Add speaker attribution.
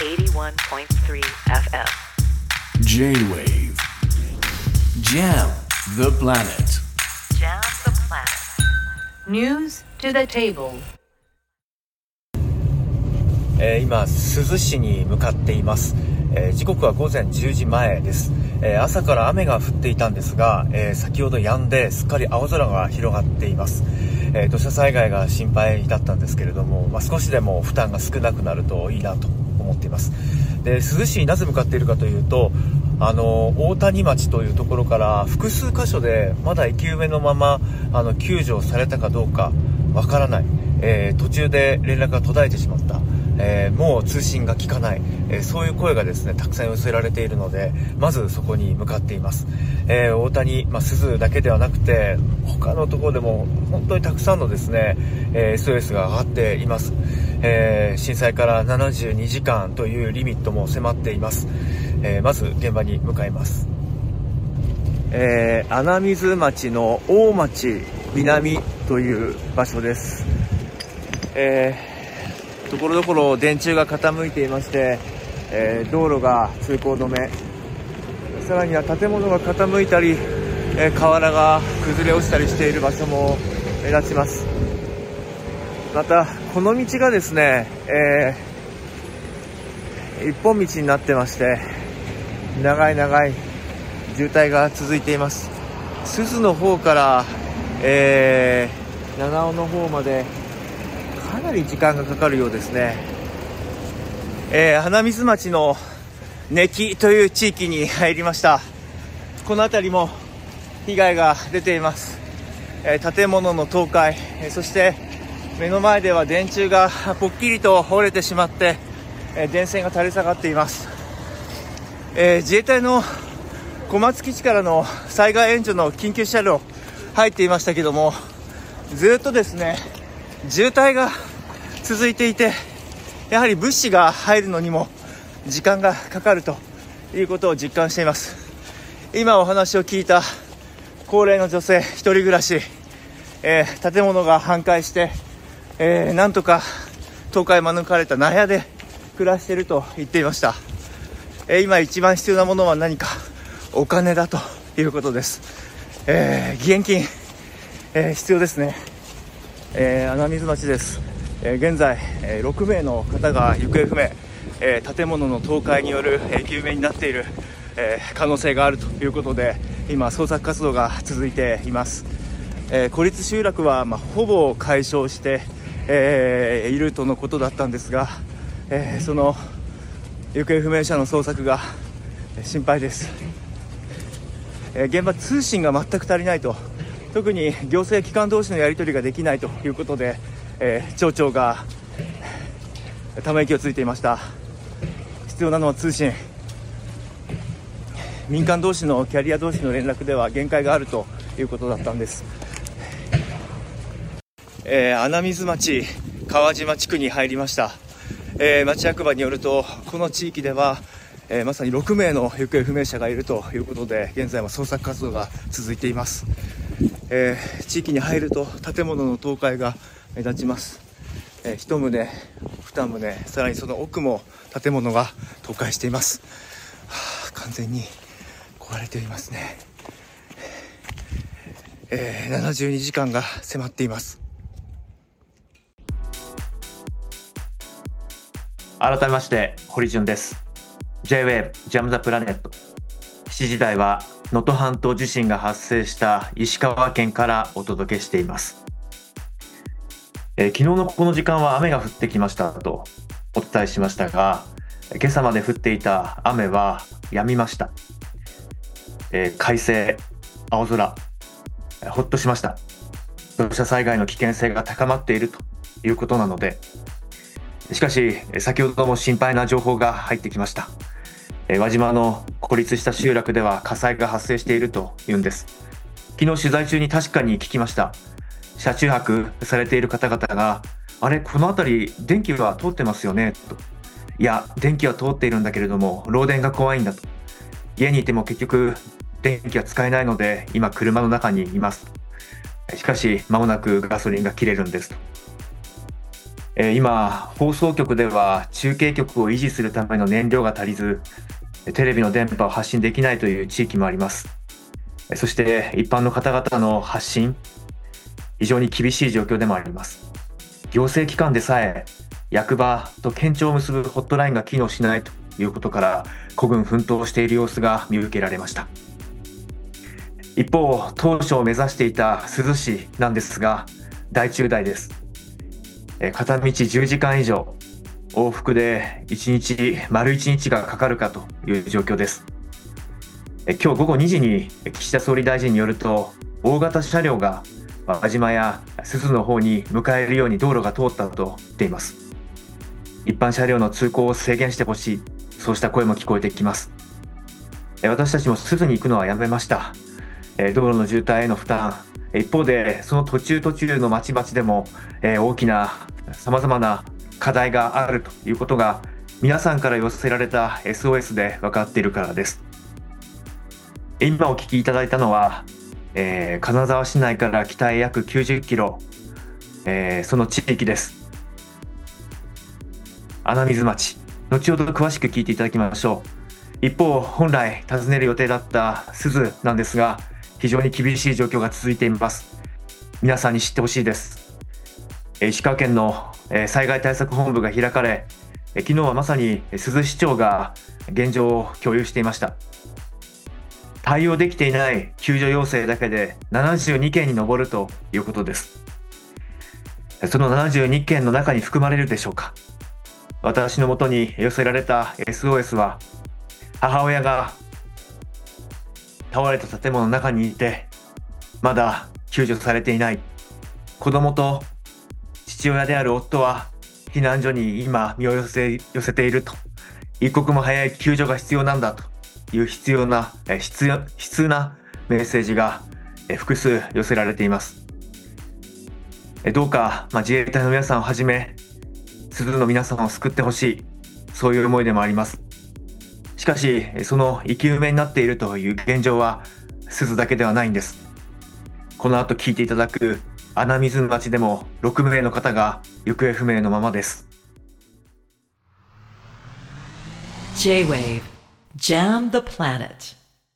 Speaker 1: 81.3 FM.
Speaker 2: J-Wave Jam the planet
Speaker 1: Jam the planet. News to the table.
Speaker 3: えー今、珠洲市に向かっています。えー時刻は午前10時前です。えー朝から雨が降っていたんですが、えー先ほど止んで、すっかり青空が広がっています。えー土砂災害が心配だったんですけれども、まあ、少しでも負担が少なくなるといいなと思っています。で、珠洲市になぜ向かっているかというと、あの、大谷町というところから複数箇所でまだ生き埋めのまま、あの、救助されたかどうかわからない。えー途中で連絡が途絶えてしまった。えーもう通信が効かない、えーそういう声がですねたくさん寄せられているのでまずそこに向かっています、え大谷、まあ、鈴だけではなくて他のところでも本当にたくさんのですね、えー SOS が上がっています、えー震災から72時間というリミットも迫っています、えーまず現場に向かいます。えー穴水町の大町南という場所です、えーところどころ電柱が傾いていまして、えー道路が通行止め。さらには建物が傾いたり、えー瓦が崩れ落ちたりしている場所も目立ちます。またこの道がですね、えー一本道になってまして長い長い渋滞が続いています。珠洲の方から、えー七尾の方までかなり時間がかかるようですね、えー花水町の根木という地域に入りました。この辺りも被害が出ています、えー建物の倒壊、えーそして目の前では電柱が ぽっきりと折れてしまって、えー電線が垂れ下がっています、えー自衛隊の小松基地からの災害援助の緊急車両入っていましたけどもずっとですね渋滞が続いていてやはり物資が入るのにも時間がかかるということを実感しています。今お話を聞いた高齢の女性一人暮らし、えー建物が半壊して、えーなんとか倒壊免れた納屋で暮らしていると言っていました、えー今一番必要なものは何かお金だということです、えー義援金、えー必要ですね。えー穴水町です、えー現在、えー6名の方が行方不明、えー建物の倒壊によるえー救命になっている、えー可能性があるということで今捜索活動が続いています、えー孤立集落は、まあ、ほぼ解消して、えーいるとのことだったんですが、えーその行方不明者の捜索が心配です。えー現場通信が全く足りないと。特に行政機関同士のやり取りができないということで、えー町長がため息をついていました。必要なのは通信。民間同士のキャリア同士の連絡では限界があるということだったんです、えー穴水町川島地区に入りました、えー町役場によるとこの地域ではえーまさに6名の行方不明者がいるということで現在は捜索活動が続いています、えー地域に入ると建物の倒壊が目立ちます、えー、1棟2棟さらにその奥も建物が倒壊しています、はあ完全に壊れていますね、えー72時間が迫っています。
Speaker 4: 改めまして堀潤です。J-WAVE ジャム・ザ・プラネット。7時台は能登半島地震が発生した石川県からお届けしています、えー昨日のこの時間は雨が降ってきましたとお伝えしましたが今朝まで降っていた雨は止みました、えー快晴青空えほっとしました。土砂災害の危険性が高まっているということなのでしかし、先ほども心配な情報が入ってきました。え輪島の孤立した集落では火災が発生しているというんです。昨日取材中に確かに聞きました。車中泊されている方々が、あれ、この辺り電気は通ってますよね？と。いや、電気は通っているんだけれども、漏電が怖いんだと。家にいても結局、電気は使えないので、今車の中にいます。しかし、間もなくガソリンが切れるんですと。
Speaker 3: 今放送局では中継局を維持するための燃料が足りずテレビの電波を発信できないという地域もあります。そして一般の方々の発信非常に厳しい状況でもあります。行政機関でさえ役場と県庁を結ぶホットラインが機能しないということから孤軍奮闘している様子が見受けられました。一方当初を目指していた珠洲市なんですが大中大です。片道10時間以上往復で1日丸1日がかかるかという状況です。今日午後2時に岸田総理大臣によると大型車両が輪島や珠洲の方に向かえるように道路が通ったと言っています。一般車両の通行を制限してほしいそうした声も聞こえてきます。私たちも珠洲に行くのはやめました。道路の渋滞への負担一方でその途中途中の町々でも大きなさまざまな課題があるということが皆さんから寄せられた SOS で分かっているからです。今お聞きいただいたのは、えー、金沢市内から北へ約90キロ、えー、その地域です。穴水町。後ほど詳しく聞いていただきましょう。一方本来訪ねる予定だった珠洲なんですが非常に厳しい状況が続いています。皆さんに知ってほしいです。石川県の災害対策本部が開かれ昨日はまさに珠洲市長が現状を共有していました。対応できていない救助要請だけで72件に上るということです。その72件の中に含まれるでしょうか。私のもとに寄せられた SOS は母親が倒れた建物の中にいてまだ救助されていない。子供と父親である夫は避難所に今身を寄せ寄せていると。一刻も早い救助が必要なんだという必要な必要悲痛なメッセージが複数寄せられています。どうか、まあ、自衛隊の皆さんをはじめ珠洲の皆さんを救ってほしい。そういう思いでもあります。しかしその生き埋めになっているという現状は鈴だけではないんです。この後聞いていただく穴水町でも6名の方が行方不明のままです。
Speaker 5: J-Wave Jam the Planet.